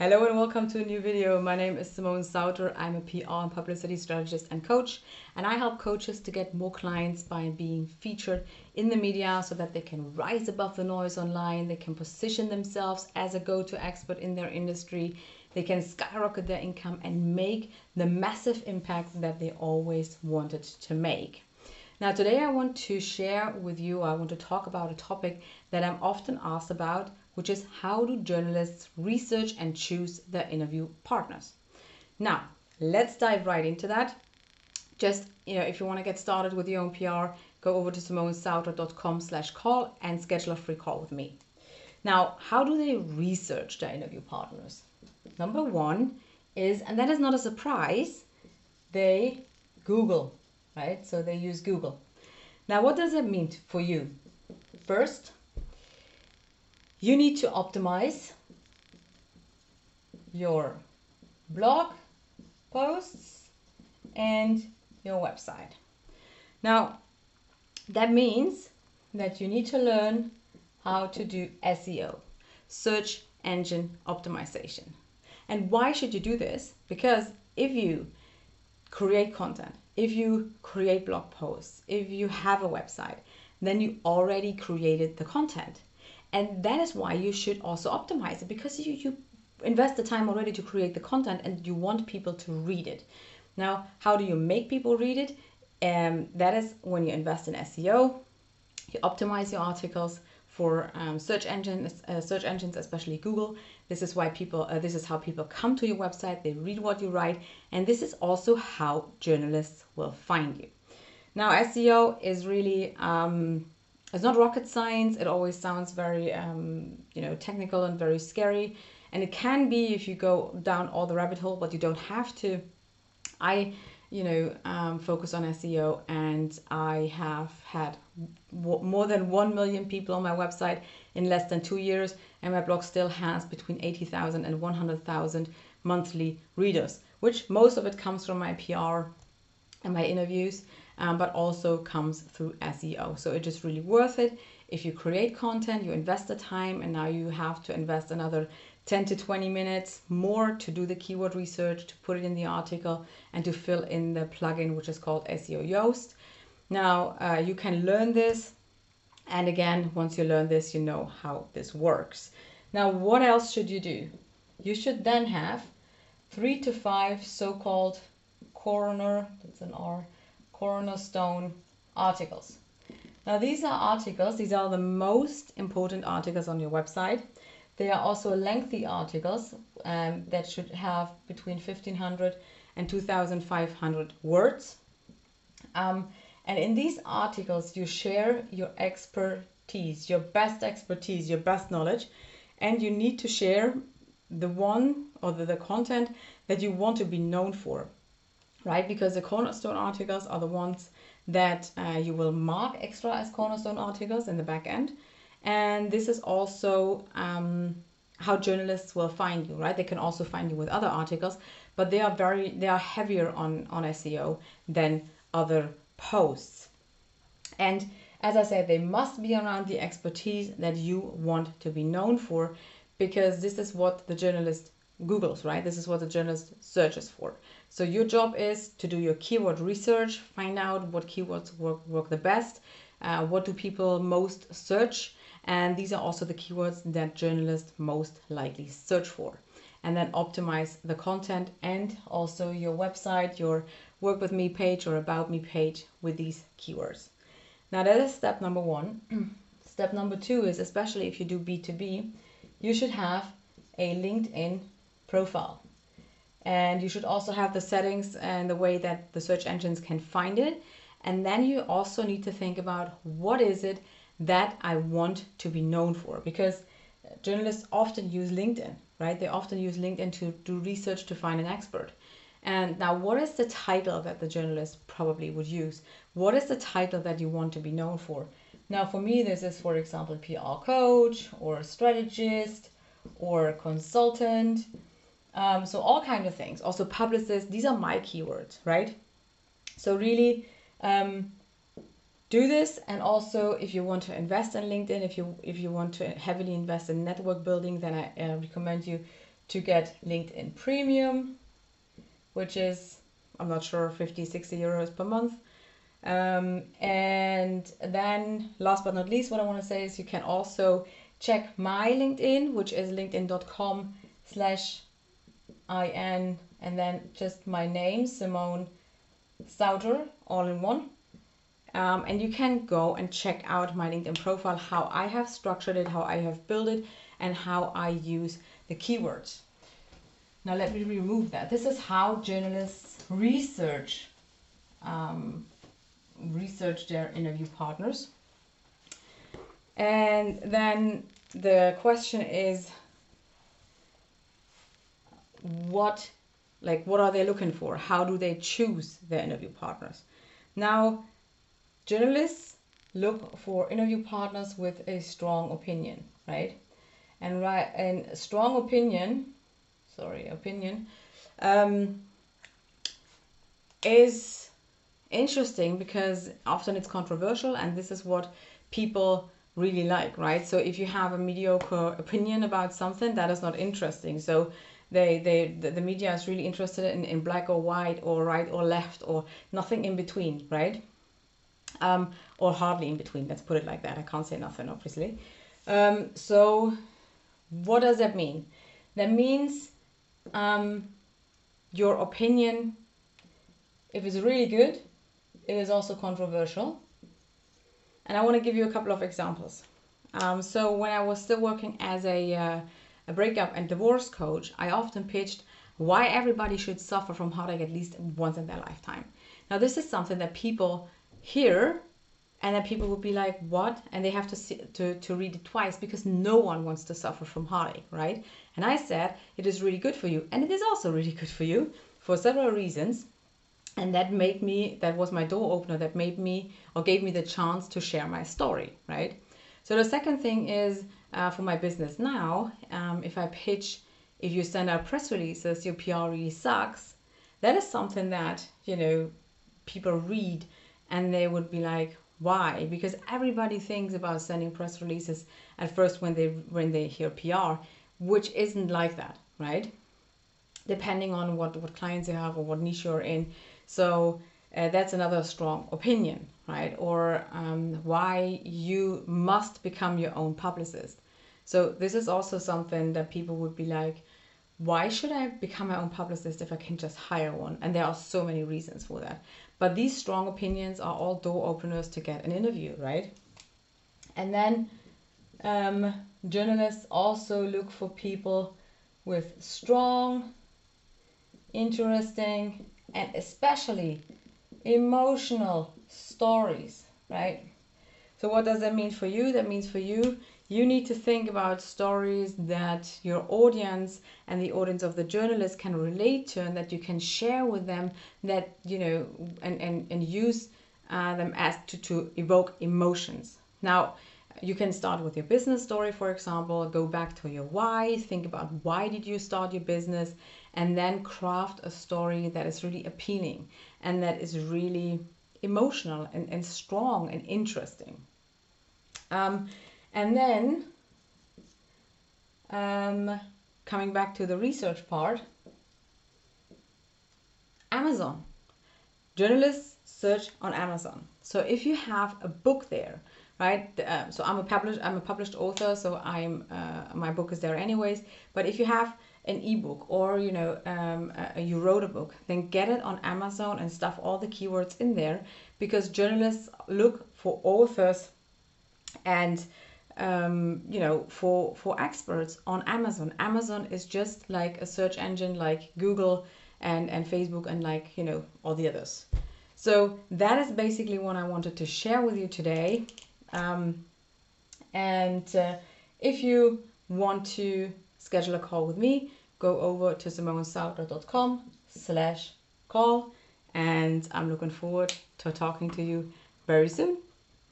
Hello and welcome to a new video. My name is Simone Sauter. I'm a PR and publicity strategist and coach, and I help coaches to get more clients by being featured in the media so that they can rise above the noise online, they can position themselves as a go to expert in their industry, they can skyrocket their income and make the massive impact that they always wanted to make. Now, today I want to share with you, I want to talk about a topic that I'm often asked about which is how do journalists research and choose their interview partners. Now, let's dive right into that. Just, you know, if you want to get started with your own PR, go over to simonesauter.com slash call and schedule a free call with me. Now, how do they research their interview partners? Number one is, and that is not a surprise, they Google, right? So they use Google. Now, what does that mean for you? First, you need to optimize your blog posts and your website. Now, that means that you need to learn how to do SEO, search engine optimization. And why should you do this? Because if you create content, if you create blog posts, if you have a website, then you already created the content. And that is why you should also optimize it because you, you invest the time already to create the content and you want people to read it. Now, how do you make people read it? Um, that is when you invest in SEO, you optimize your articles for um, search engines, uh, search engines, especially Google. This is why people, uh, this is how people come to your website. They read what you write, and this is also how journalists will find you. Now, SEO is really um, it's not rocket science. It always sounds very, um, you know, technical and very scary. And it can be if you go down all the rabbit hole, but you don't have to. I, you know, um, focus on SEO, and I have had w- more than one million people on my website in less than two years, and my blog still has between 80,000 and 100,000 monthly readers, which most of it comes from my PR and my interviews um, but also comes through SEO. So it is really worth it. If you create content, you invest the time, and now you have to invest another 10 to 20 minutes more to do the keyword research, to put it in the article, and to fill in the plugin, which is called SEO Yoast. Now, uh, you can learn this. And again, once you learn this, you know how this works. Now, what else should you do? You should then have three to five so called corner, that's an R, cornerstone articles. Now, these are articles, these are the most important articles on your website. They are also lengthy articles um, that should have between 1500 and 2500 words. Um, and in these articles, you share your expertise, your best expertise, your best knowledge, and you need to share the one or the, the content that you want to be known for right? Because the cornerstone articles are the ones that uh, you will mark extra as cornerstone articles in the back end. And this is also um, how journalists will find you, right? They can also find you with other articles, but they are very they are heavier on on SEO than other posts. And as I said, they must be around the expertise that you want to be known for, because this is what the journalist Googles, right? This is what the journalist searches for. So your job is to do your keyword research, find out what keywords work, work the best, uh, what do people most search, and these are also the keywords that journalists most likely search for. And then optimize the content and also your website, your work with me page or about me page with these keywords. Now that is step number one. step number two is especially if you do B2B, you should have a LinkedIn profile. And you should also have the settings and the way that the search engines can find it. And then you also need to think about what is it that I want to be known for because journalists often use LinkedIn, right? They often use LinkedIn to do research to find an expert. And now, what is the title that the journalist probably would use? What is the title that you want to be known for? Now, for me, this is, for example, PR coach or strategist or consultant um, so all kinds of things. Also publicists. These are my keywords, right? So really um, do this. And also, if you want to invest in LinkedIn, if you if you want to heavily invest in network building, then I uh, recommend you to get LinkedIn Premium, which is, I'm not sure, 50, 60 euros per month. Um, and then, last but not least, what I want to say is you can also check my LinkedIn, which is linkedin.com slash in and then just my name, Simone Sauter, all in one. Um, and you can go and check out my LinkedIn profile, how I have structured it, how I have built it, and how I use the keywords. Now let me remove that. This is how journalists research um, research their interview partners. And then the question is what like what are they looking for? How do they choose their interview partners? Now journalists look for interview partners with a strong opinion, right? And right and strong opinion, sorry, opinion, um, is interesting because often it's controversial and this is what people really like, right? So if you have a mediocre opinion about something, that is not interesting. So they, they the, the media is really interested in, in black or white or right or left or nothing in between, right? Um, or hardly in between, let's put it like that. I can't say nothing, obviously. Um, so what does that mean? That means um, your opinion, if it's really good, it is also controversial. And I want to give you a couple of examples. Um, so when I was still working as a, uh, a breakup and divorce coach, I often pitched why everybody should suffer from heartache at least once in their lifetime. Now this is something that people hear and then people would be like what? And they have to, see, to to read it twice because no one wants to suffer from heartache right? And i said it is really good for you. And it is also really good for you for several reasons. And that made me that was my door opener that made me or gave me the chance to share my story right? So the second thing is uh, for my business now um, if i pitch if you send out press releases your pr really sucks. That is something that you know people read and they would be like why? Because everybody thinks about sending press releases at first when they when they hear pr which isn't like that right? Depending on what what clients you have or what niche you're in. So uh, that's another strong opinion, right? Or um, why you must become your own publicist. So this is also something that people would be like, why should I become my own publicist if I can just hire one? And there are so many reasons for that. But these strong opinions are all door openers to get an interview, right? And then um, journalists also look for people with strong, interesting, and especially emotional stories, right? So what does that mean for you? That means for you, you need to think about stories that your audience and the audience of the journalist can relate to and that you can share with them that, you know, and, and, and use uh, them as to, to evoke emotions. Now, you can start with your business story, for example, go back to your why, think about why did you start your business, and then craft a story that is really appealing and that is really emotional and, and strong and interesting. Um, and then, um, coming back to the research part, Amazon. Journalists search on Amazon. So if you have a book there, right? Uh, so I'm a published I'm a published author, so I'm uh, my book is there anyways. But if you have an ebook or you know um, you wrote a book, then get it on Amazon and stuff all the keywords in there because journalists look for authors and um, you know for for experts on Amazon. Amazon is just like a search engine like Google and and Facebook and like you know all the others. So that is basically what I wanted to share with you today. Um, and uh, if you want to schedule a call with me, go over to simonesauter.com slash call and I'm looking forward to talking to you very soon.